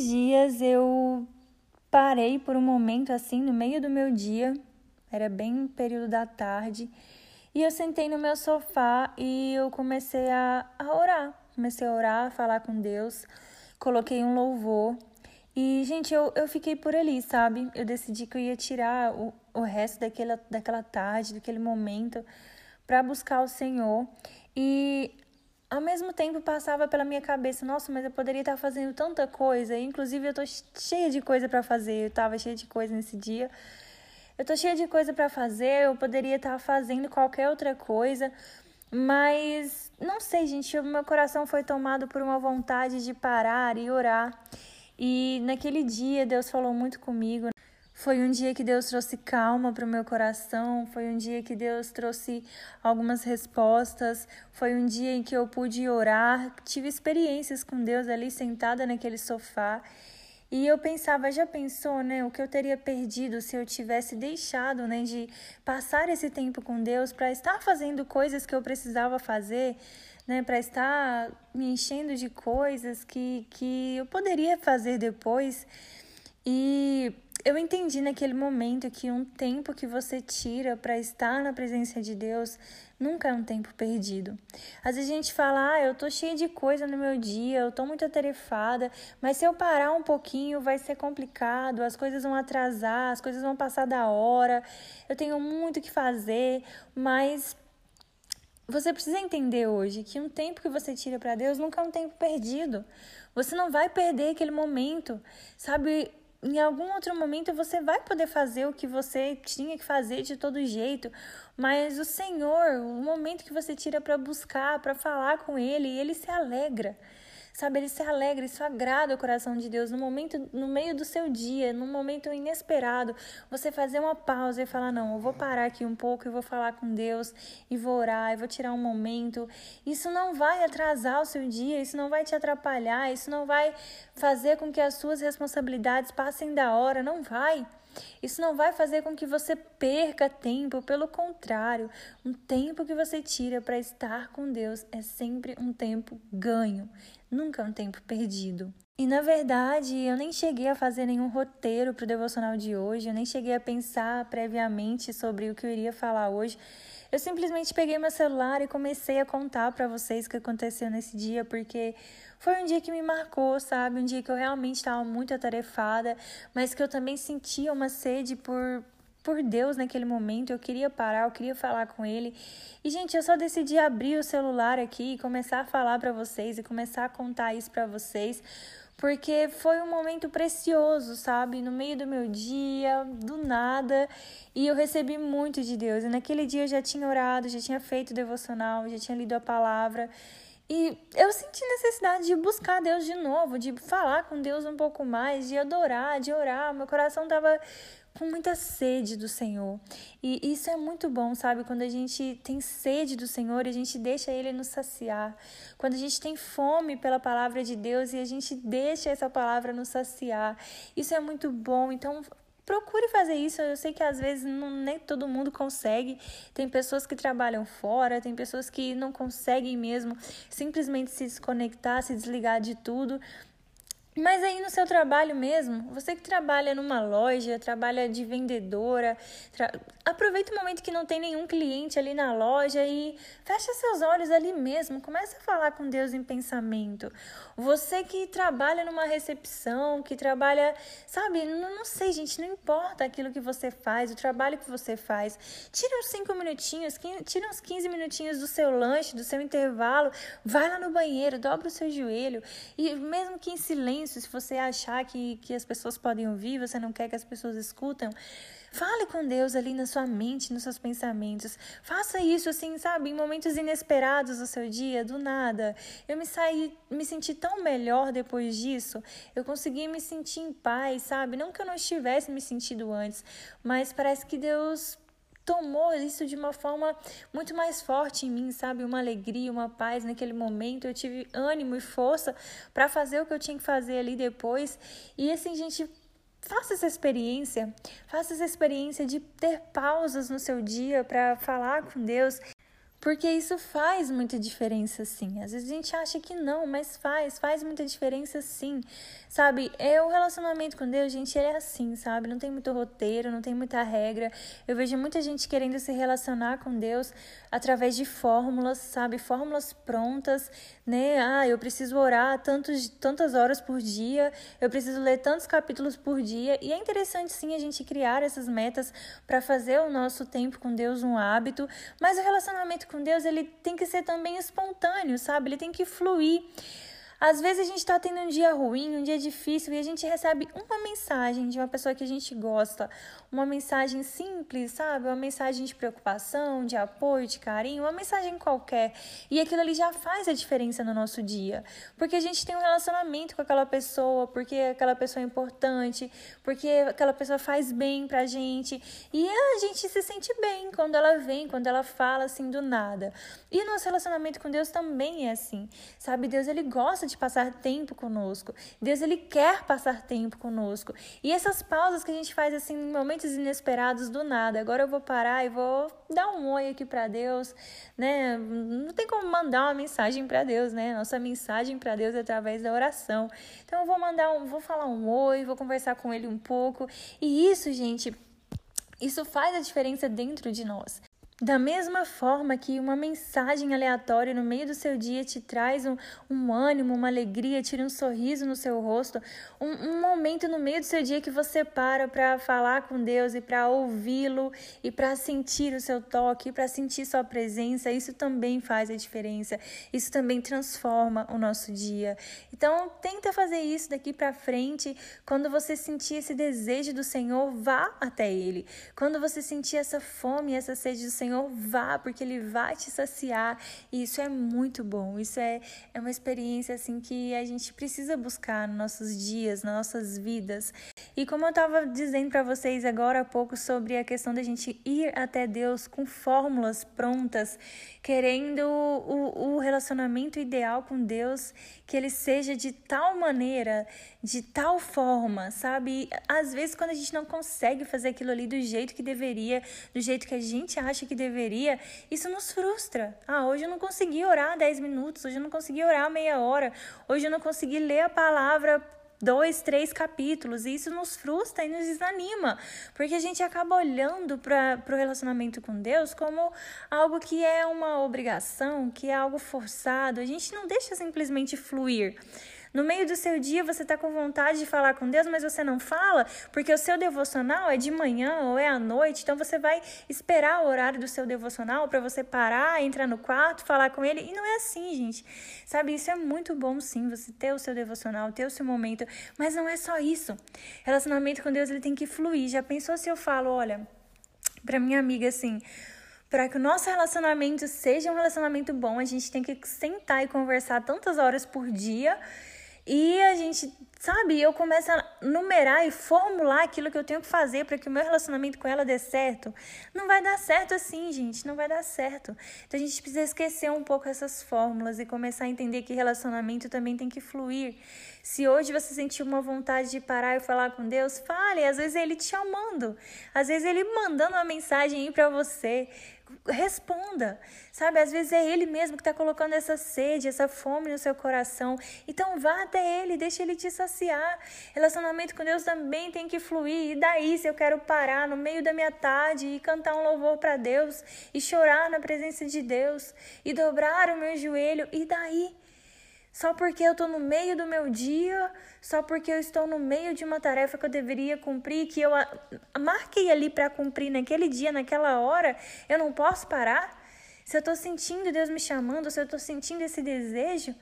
esses dias eu parei por um momento assim no meio do meu dia, era bem período da tarde, e eu sentei no meu sofá e eu comecei a, a orar. Comecei a orar, a falar com Deus, coloquei um louvor. E, gente, eu, eu fiquei por ali, sabe? Eu decidi que eu ia tirar o, o resto daquela, daquela tarde, daquele momento, para buscar o Senhor. E ao mesmo tempo passava pela minha cabeça, nossa, mas eu poderia estar fazendo tanta coisa. Inclusive, eu tô cheia de coisa para fazer. Eu tava cheia de coisa nesse dia. Eu tô cheia de coisa para fazer, eu poderia estar fazendo qualquer outra coisa, mas não sei, gente, o meu coração foi tomado por uma vontade de parar e orar. E naquele dia Deus falou muito comigo. Foi um dia que Deus trouxe calma para o meu coração, foi um dia que Deus trouxe algumas respostas, foi um dia em que eu pude orar, tive experiências com Deus ali sentada naquele sofá. E eu pensava, já pensou, né, o que eu teria perdido se eu tivesse deixado, né, de passar esse tempo com Deus para estar fazendo coisas que eu precisava fazer, né, para estar me enchendo de coisas que que eu poderia fazer depois. E eu entendi naquele momento que um tempo que você tira para estar na presença de Deus nunca é um tempo perdido. Às vezes a gente fala, ah, eu tô cheia de coisa no meu dia, eu tô muito atarefada, mas se eu parar um pouquinho vai ser complicado, as coisas vão atrasar, as coisas vão passar da hora, eu tenho muito que fazer, mas você precisa entender hoje que um tempo que você tira para Deus nunca é um tempo perdido. Você não vai perder aquele momento. Sabe, em algum outro momento você vai poder fazer o que você tinha que fazer de todo jeito, mas o Senhor, o momento que você tira para buscar, para falar com Ele, Ele se alegra. Sabe, ele se alegra, isso agrada o coração de Deus no momento, no meio do seu dia, num momento inesperado, você fazer uma pausa e falar: "Não, eu vou parar aqui um pouco e vou falar com Deus e vou orar, e vou tirar um momento". Isso não vai atrasar o seu dia, isso não vai te atrapalhar, isso não vai fazer com que as suas responsabilidades passem da hora, não vai. Isso não vai fazer com que você perca tempo, pelo contrário, um tempo que você tira para estar com Deus é sempre um tempo ganho, nunca um tempo perdido. E na verdade, eu nem cheguei a fazer nenhum roteiro para o devocional de hoje, eu nem cheguei a pensar previamente sobre o que eu iria falar hoje. Eu simplesmente peguei meu celular e comecei a contar para vocês o que aconteceu nesse dia, porque foi um dia que me marcou, sabe? Um dia que eu realmente estava muito atarefada, mas que eu também sentia uma sede por por Deus naquele momento, eu queria parar, eu queria falar com ele. E gente, eu só decidi abrir o celular aqui e começar a falar para vocês e começar a contar isso para vocês, porque foi um momento precioso, sabe? No meio do meu dia, do nada, e eu recebi muito de Deus. E naquele dia eu já tinha orado, já tinha feito devocional, já tinha lido a palavra. E eu senti necessidade de buscar Deus de novo, de falar com Deus um pouco mais, de adorar, de orar. Meu coração estava com muita sede do Senhor. E isso é muito bom, sabe? Quando a gente tem sede do Senhor a gente deixa Ele nos saciar. Quando a gente tem fome pela palavra de Deus e a gente deixa essa palavra nos saciar. Isso é muito bom. Então, procure fazer isso. Eu sei que às vezes não, nem todo mundo consegue. Tem pessoas que trabalham fora, tem pessoas que não conseguem mesmo simplesmente se desconectar, se desligar de tudo. Mas aí no seu trabalho mesmo, você que trabalha numa loja, trabalha de vendedora, tra... aproveita o momento que não tem nenhum cliente ali na loja e fecha seus olhos ali mesmo, começa a falar com Deus em pensamento. Você que trabalha numa recepção, que trabalha, sabe, não, não sei, gente, não importa aquilo que você faz, o trabalho que você faz. Tira uns 5 minutinhos, tira uns 15 minutinhos do seu lanche, do seu intervalo, vai lá no banheiro, dobra o seu joelho e mesmo que em silêncio isso, se você achar que, que as pessoas podem ouvir, você não quer que as pessoas escutam, fale com Deus ali na sua mente, nos seus pensamentos. Faça isso assim, sabe, em momentos inesperados do seu dia, do nada. Eu me saí, me senti tão melhor depois disso. Eu consegui me sentir em paz, sabe? Não que eu não estivesse me sentindo antes, mas parece que Deus tomou isso de uma forma muito mais forte em mim, sabe? Uma alegria, uma paz naquele momento. Eu tive ânimo e força para fazer o que eu tinha que fazer ali depois. E assim, gente, faça essa experiência, faça essa experiência de ter pausas no seu dia para falar com Deus. Porque isso faz muita diferença sim. Às vezes a gente acha que não, mas faz, faz muita diferença sim. Sabe? É o relacionamento com Deus, gente, ele é assim, sabe? Não tem muito roteiro, não tem muita regra. Eu vejo muita gente querendo se relacionar com Deus através de fórmulas, sabe? Fórmulas prontas, né? Ah, eu preciso orar tantos, tantas horas por dia, eu preciso ler tantos capítulos por dia. E é interessante sim a gente criar essas metas para fazer o nosso tempo com Deus um hábito, mas o relacionamento com Deus, ele tem que ser também espontâneo, sabe? Ele tem que fluir. Às vezes a gente está tendo um dia ruim, um dia difícil, e a gente recebe uma mensagem de uma pessoa que a gente gosta, uma mensagem simples, sabe? Uma mensagem de preocupação, de apoio, de carinho, uma mensagem qualquer. E aquilo ali já faz a diferença no nosso dia. Porque a gente tem um relacionamento com aquela pessoa, porque aquela pessoa é importante, porque aquela pessoa faz bem pra gente. E a gente se sente bem quando ela vem, quando ela fala assim do nada. E nosso relacionamento com Deus também é assim. Sabe, Deus ele gosta de passar tempo conosco. Deus ele quer passar tempo conosco. E essas pausas que a gente faz assim em momentos inesperados do nada. Agora eu vou parar e vou dar um oi aqui para Deus, né? Não tem como mandar uma mensagem para Deus, né? Nossa mensagem para Deus é através da oração. Então eu vou mandar um, vou falar um oi, vou conversar com ele um pouco. E isso, gente, isso faz a diferença dentro de nós. Da mesma forma que uma mensagem aleatória no meio do seu dia te traz um, um ânimo, uma alegria, tira um sorriso no seu rosto, um, um momento no meio do seu dia que você para para falar com Deus e para ouvi-lo e para sentir o seu toque, para sentir sua presença, isso também faz a diferença. Isso também transforma o nosso dia. Então, tenta fazer isso daqui para frente. Quando você sentir esse desejo do Senhor, vá até Ele. Quando você sentir essa fome, essa sede do Senhor, Senhor, vá, porque Ele vai te saciar. E isso é muito bom. Isso é, é uma experiência assim que a gente precisa buscar nos nossos dias, nas nossas vidas. E como eu estava dizendo para vocês agora há pouco sobre a questão da gente ir até Deus com fórmulas prontas, querendo o, o relacionamento ideal com Deus, que ele seja de tal maneira, de tal forma, sabe? Às vezes, quando a gente não consegue fazer aquilo ali do jeito que deveria, do jeito que a gente acha que deveria, isso nos frustra. Ah, hoje eu não consegui orar 10 minutos, hoje eu não consegui orar meia hora, hoje eu não consegui ler a palavra dois, três capítulos, e isso nos frustra e nos desanima, porque a gente acaba olhando para o relacionamento com Deus como algo que é uma obrigação, que é algo forçado, a gente não deixa simplesmente fluir. No meio do seu dia você está com vontade de falar com Deus, mas você não fala, porque o seu devocional é de manhã ou é à noite, então você vai esperar o horário do seu devocional para você parar, entrar no quarto, falar com ele. E não é assim, gente. Sabe, isso é muito bom sim, você ter o seu devocional, ter o seu momento, mas não é só isso. Relacionamento com Deus ele tem que fluir. Já pensou se eu falo, olha, para minha amiga assim, para que o nosso relacionamento seja um relacionamento bom, a gente tem que sentar e conversar tantas horas por dia e a gente, sabe, eu começo a numerar e formular aquilo que eu tenho que fazer para que o meu relacionamento com ela dê certo. Não vai dar certo assim, gente, não vai dar certo. Então a gente precisa esquecer um pouco essas fórmulas e começar a entender que relacionamento também tem que fluir. Se hoje você sentiu uma vontade de parar e falar com Deus, fale. Às vezes é Ele te chamando, às vezes Ele mandando uma mensagem aí para você responda, sabe? Às vezes é Ele mesmo que está colocando essa sede, essa fome no seu coração. Então vá até Ele, deixa Ele te saciar. Relacionamento com Deus também tem que fluir. E daí, se eu quero parar no meio da minha tarde e cantar um louvor para Deus e chorar na presença de Deus e dobrar o meu joelho, e daí? Só porque eu estou no meio do meu dia, só porque eu estou no meio de uma tarefa que eu deveria cumprir, que eu marquei ali para cumprir naquele dia, naquela hora, eu não posso parar? Se eu estou sentindo Deus me chamando, se eu estou sentindo esse desejo,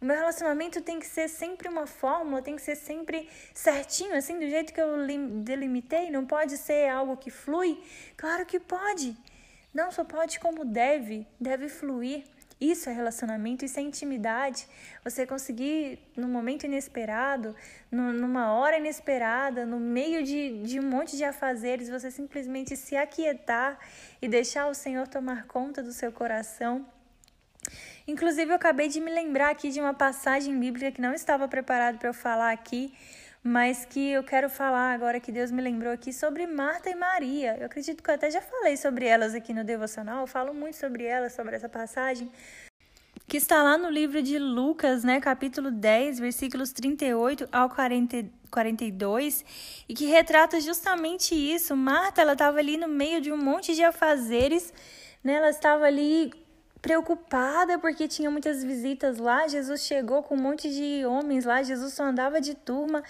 o meu relacionamento tem que ser sempre uma fórmula, tem que ser sempre certinho, assim, do jeito que eu delimitei. Não pode ser algo que flui? Claro que pode. Não só pode como deve, deve fluir. Isso é relacionamento, isso é intimidade. Você conseguir, num momento inesperado, numa hora inesperada, no meio de, de um monte de afazeres, você simplesmente se aquietar e deixar o Senhor tomar conta do seu coração. Inclusive, eu acabei de me lembrar aqui de uma passagem bíblica que não estava preparado para eu falar aqui, mas que eu quero falar agora que Deus me lembrou aqui sobre Marta e Maria. Eu acredito que eu até já falei sobre elas aqui no devocional, eu falo muito sobre elas, sobre essa passagem, que está lá no livro de Lucas, né, capítulo 10, versículos 38 ao 40, 42, e que retrata justamente isso. Marta, ela estava ali no meio de um monte de afazeres, né? Ela estava ali preocupada porque tinha muitas visitas lá. Jesus chegou com um monte de homens lá, Jesus só andava de turma.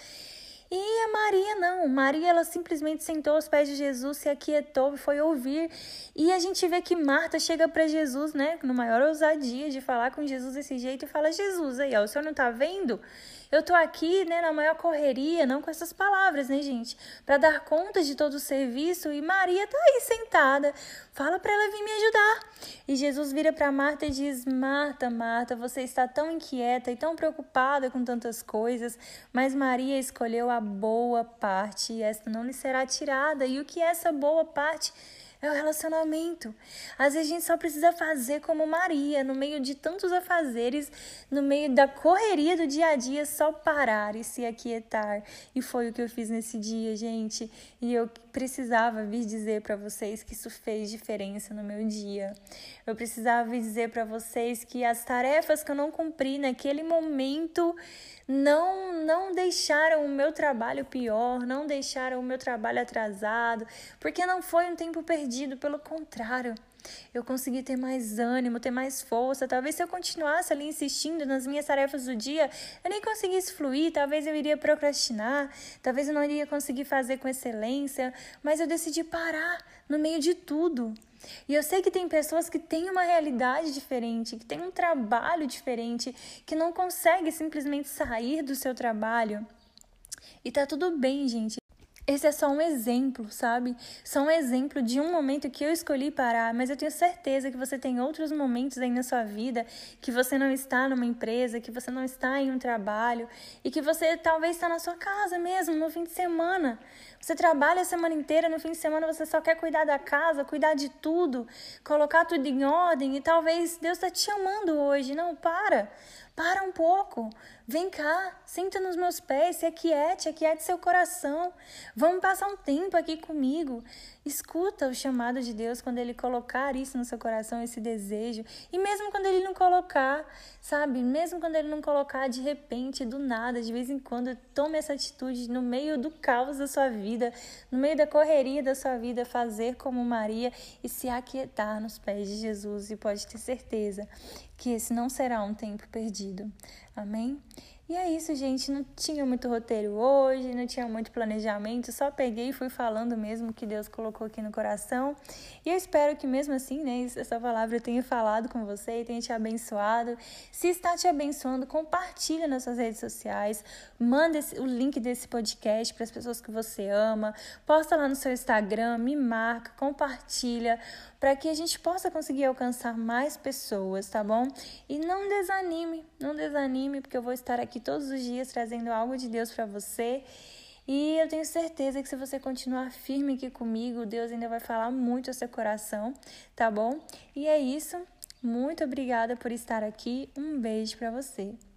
E a Maria não, Maria ela simplesmente sentou aos pés de Jesus, se aquietou e foi ouvir. E a gente vê que Marta chega para Jesus, né, no maior ousadia de falar com Jesus desse jeito e fala: "Jesus, aí, ó, o senhor não tá vendo? Eu tô aqui, né, na maior correria, não com essas palavras, né, gente, para dar conta de todo o serviço e Maria tá aí sentada. Fala para ela vir me ajudar". E Jesus vira para Marta e diz: "Marta, Marta, você está tão inquieta e tão preocupada com tantas coisas, mas Maria escolheu a boa parte e esta não lhe será tirada". E o que é essa boa parte? É o relacionamento. Às vezes a gente só precisa fazer como Maria, no meio de tantos afazeres, no meio da correria do dia a dia, só parar e se aquietar. E foi o que eu fiz nesse dia, gente. E eu precisava vir dizer para vocês que isso fez diferença no meu dia. Eu precisava vir dizer para vocês que as tarefas que eu não cumpri naquele momento não não deixaram o meu trabalho pior, não deixaram o meu trabalho atrasado, porque não foi um tempo perdido, pelo contrário. Eu consegui ter mais ânimo, ter mais força. Talvez se eu continuasse ali insistindo nas minhas tarefas do dia, eu nem conseguisse fluir, talvez eu iria procrastinar, talvez eu não iria conseguir fazer com excelência, mas eu decidi parar no meio de tudo. E eu sei que tem pessoas que têm uma realidade diferente, que têm um trabalho diferente, que não consegue simplesmente sair do seu trabalho. E tá tudo bem, gente. Esse é só um exemplo, sabe? Só um exemplo de um momento que eu escolhi parar, mas eu tenho certeza que você tem outros momentos aí na sua vida que você não está numa empresa, que você não está em um trabalho e que você talvez está na sua casa mesmo, no fim de semana. Você trabalha a semana inteira, no fim de semana você só quer cuidar da casa, cuidar de tudo, colocar tudo em ordem e talvez Deus está te chamando hoje. Não, para. Para um pouco. Vem cá, senta nos meus pés, se aquiete, aquiete seu coração. Vamos passar um tempo aqui comigo. Escuta o chamado de Deus quando Ele colocar isso no seu coração, esse desejo. E mesmo quando Ele não colocar, sabe? Mesmo quando Ele não colocar de repente, do nada, de vez em quando, tome essa atitude no meio do caos da sua vida, no meio da correria da sua vida, fazer como Maria e se aquietar nos pés de Jesus. E pode ter certeza que esse não será um tempo perdido. Amém? E é isso, gente. Não tinha muito roteiro hoje, não tinha muito planejamento, só peguei e fui falando mesmo que Deus colocou aqui no coração. E eu espero que mesmo assim, né, essa palavra tenha falado com você e tenha te abençoado. Se está te abençoando, compartilha nas suas redes sociais, manda esse, o link desse podcast para as pessoas que você ama, posta lá no seu Instagram, me marca, compartilha, para que a gente possa conseguir alcançar mais pessoas, tá bom? E não desanime, não desanime, porque eu vou estar aqui aqui todos os dias trazendo algo de Deus para você. E eu tenho certeza que se você continuar firme aqui comigo, Deus ainda vai falar muito ao seu coração, tá bom? E é isso. Muito obrigada por estar aqui. Um beijo para você.